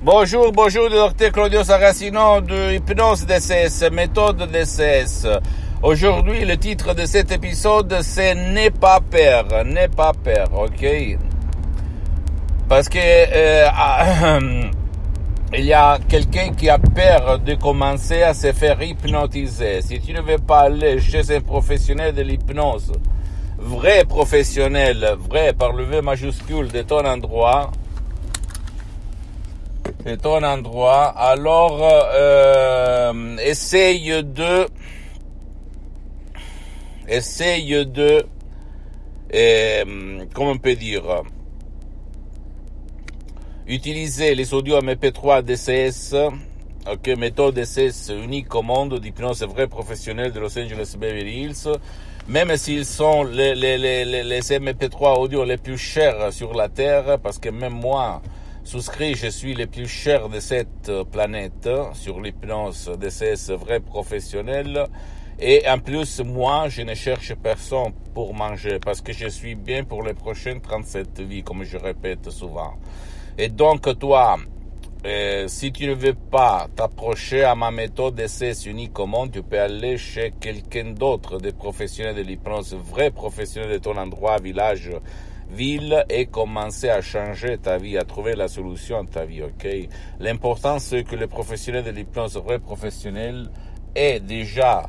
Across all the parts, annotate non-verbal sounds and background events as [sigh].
Bonjour, bonjour, docteur Claudio Saracino de Hypnose DCS, méthode DCS. Aujourd'hui, le titre de cet épisode, c'est N'aie pas peur, n'aie pas peur, ok? Parce que euh, [coughs] il y a quelqu'un qui a peur de commencer à se faire hypnotiser. Si tu ne veux pas aller chez un professionnel de l'hypnose, vrai professionnel, vrai par le V majuscule de ton endroit, de ton endroit, alors euh, essaye de essaye de euh, comment on peut dire utiliser les audios MP3 DCS ok, méthode DCS unique au monde. D'hypnose vrai professionnel de Los Angeles Beverly Hills. Même s'ils sont les, les MP3 audio les plus chers sur la Terre, parce que même moi, je suis le plus cher de cette planète sur l'hypnose DCS vrai professionnel. Et en plus, moi, je ne cherche personne pour manger parce que je suis bien pour les prochaines 37 vies, comme je répète souvent. Et donc, toi, euh, si tu ne veux pas t'approcher à ma méthode d'essai unique au monde, tu peux aller chez quelqu'un d'autre, des professionnels de l'hypnose, vrais professionnels de ton endroit, village, ville, et commencer à changer ta vie, à trouver la solution à ta vie, ok? L'important, c'est que le professionnel de l'hypnose, vrai professionnel, ait déjà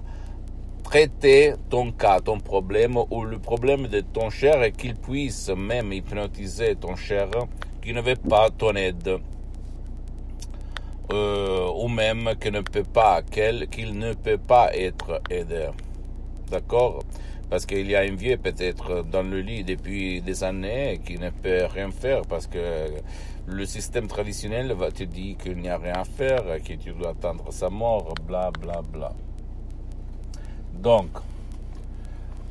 traité ton cas, ton problème, ou le problème de ton cher, et qu'il puisse même hypnotiser ton cher qui ne veut pas ton aide euh, ou même qu'il ne peut pas, qu'il ne peut pas être aidé. D'accord? Parce qu'il y a un vieux peut-être dans le lit depuis des années qui ne peut rien faire parce que le système traditionnel va te dire qu'il n'y a rien à faire, que tu dois attendre sa mort, bla bla bla. Donc,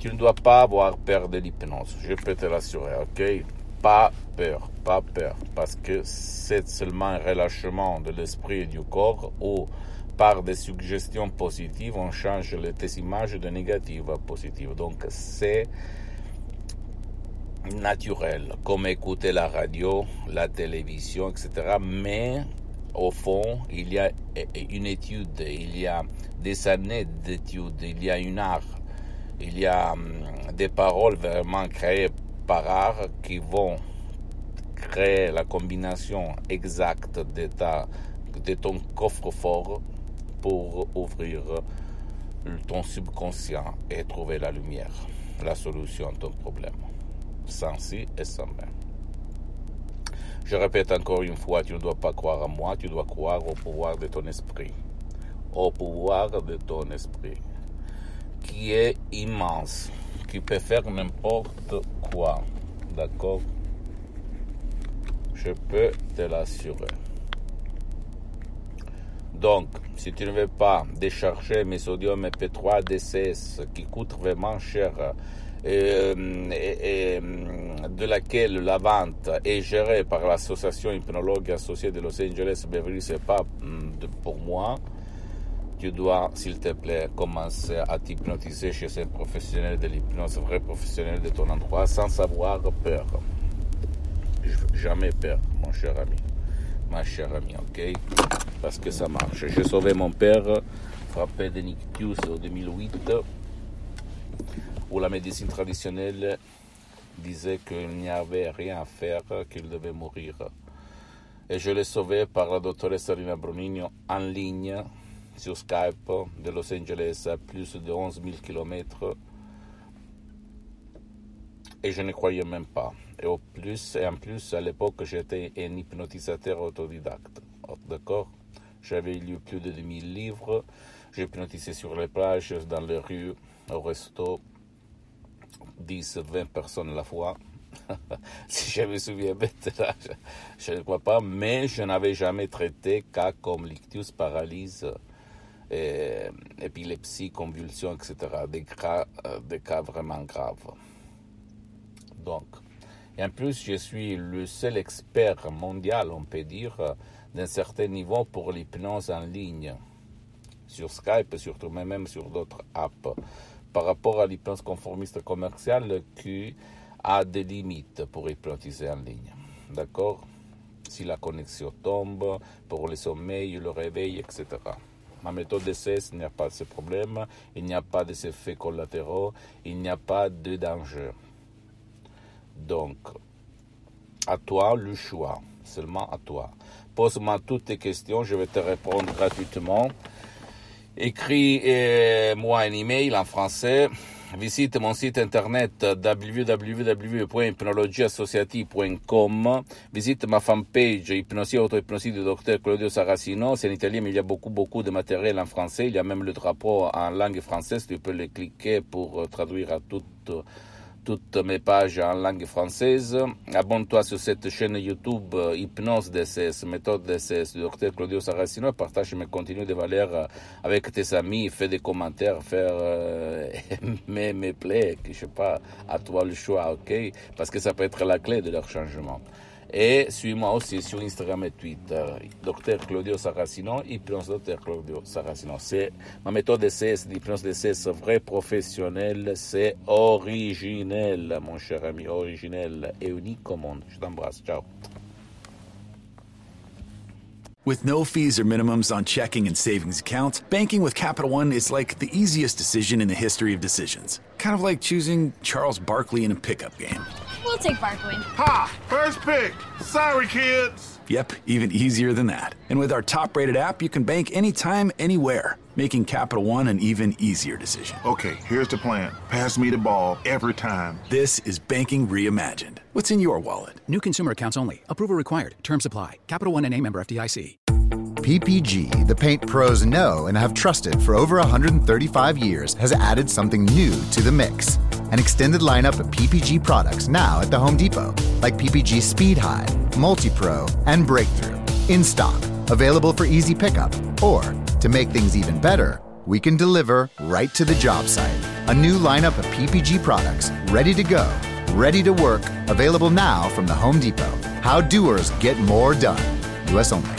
tu ne dois pas avoir peur de l'hypnose, je peux te l'assurer, ok? Pas peur, pas peur, parce que c'est seulement un relâchement de l'esprit et du corps où, par des suggestions positives, on change les, images de négatives à positives. Donc, c'est naturel, comme écouter la radio, la télévision, etc. Mais, au fond, il y a une étude, il y a des années d'études, il y a une art, il y a hum, des paroles vraiment créées par art qui vont créer la combinaison exacte de, de ton coffre-fort pour ouvrir ton subconscient et trouver la lumière, la solution à ton problème, sans si et sans mais. Je répète encore une fois, tu ne dois pas croire à moi, tu dois croire au pouvoir de ton esprit, au pouvoir de ton esprit, qui est immense, qui peut faire n'importe quoi. D'accord? Je peux te l'assurer. Donc, si tu ne veux pas décharger mes sodium MP3 DCS qui coûtent vraiment cher euh, et, de laquelle la vente est gérée par l'association hypnologue associée de Los Angeles Beverly, c'est pas hum, pour moi tu dois, s'il te plaît, commencer à t'hypnotiser chez un professionnel de l'hypnose, vrai professionnel de ton endroit, sans avoir peur. Jamais peur, mon cher ami. Ma chère amie, ok? Parce que ça marche. J'ai sauvé mon père, frappé de nictus en 2008, où la médecine traditionnelle disait qu'il n'y avait rien à faire, qu'il devait mourir. Et je l'ai sauvé par la doctoresse Sarina Brunino en ligne sur Skype de Los Angeles à plus de 11 000 km et je ne croyais même pas. Et, au plus, et en plus, à l'époque, j'étais un hypnotisateur autodidacte. D'accord J'avais lu plus de 2000 livres. J'hypnotisais sur les plages, dans les rues, au resto, 10, 20 personnes à la fois. [laughs] si je me souviens bien, je, ne crois pas, mais je n'avais jamais traité cas comme l'ictus, paralyse, et, épilepsie, convulsion, etc. Des cas, des cas vraiment graves. Donc, et en plus, je suis le seul expert mondial, on peut dire, d'un certain niveau pour l'hypnose en ligne, sur Skype, surtout, mais même sur d'autres apps, par rapport à l'hypnose conformiste commerciale qui a des limites pour hypnotiser en ligne. D'accord? Si la connexion tombe, pour le sommeil, le réveil, etc. Ma méthode d'essai, il n'y a pas de ce problème, il n'y a pas d'effets collatéraux, il n'y a pas de danger. Donc, à toi le choix, seulement à toi. Pose-moi toutes tes questions, je vais te répondre gratuitement. Écris-moi un email en français. Visite mon site internet www.hypnologieassociative.com. Visite ma fanpage Hypnosie Auto-Hypnosie du docteur Claudio Saracino. C'est en italien, mais il y a beaucoup, beaucoup de matériel en français. Il y a même le drapeau en langue française. Tu peux le cliquer pour traduire à toute toutes mes pages en langue française. Abonne-toi sur cette chaîne YouTube euh, Hypnose DSS, méthode du docteur Claudio Saracino. Partage mes contenus de valeur euh, avec tes amis, fais des commentaires, faire euh, [laughs] mes, mes plaies, je sais pas, à toi le choix, ok? Parce que ça peut être la clé de leur changement. Suis-moi aussi sur Instagram et Twitter, Dr Claudio Saracino, hypnose Dr Claudio Saracino. C'est ma méthode d'essai, d'hypnose d'essai, vrai professionnel, c'est originel, mon cher ami, originel et unique au monde. Je t'embrasse, ciao. With no fees or minimums on checking and savings accounts, banking with Capital One is like the easiest decision in the history of decisions. Kind of like choosing Charles Barkley in a pickup game. We'll take Barkley. Ha! First pick. Sorry, kids. Yep, even easier than that. And with our top rated app, you can bank anytime, anywhere, making Capital One an even easier decision. Okay, here's the plan pass me the ball every time. This is banking reimagined. What's in your wallet? New consumer accounts only. Approval required. Terms apply. Capital One and a member FDIC. PPG, the paint pros know and have trusted for over 135 years, has added something new to the mix. An extended lineup of PPG products now at the Home Depot, like PPG Speed High, Multi Pro, and Breakthrough. In stock, available for easy pickup. Or, to make things even better, we can deliver right to the job site. A new lineup of PPG products ready to go, ready to work, available now from the Home Depot. How doers get more done. US only.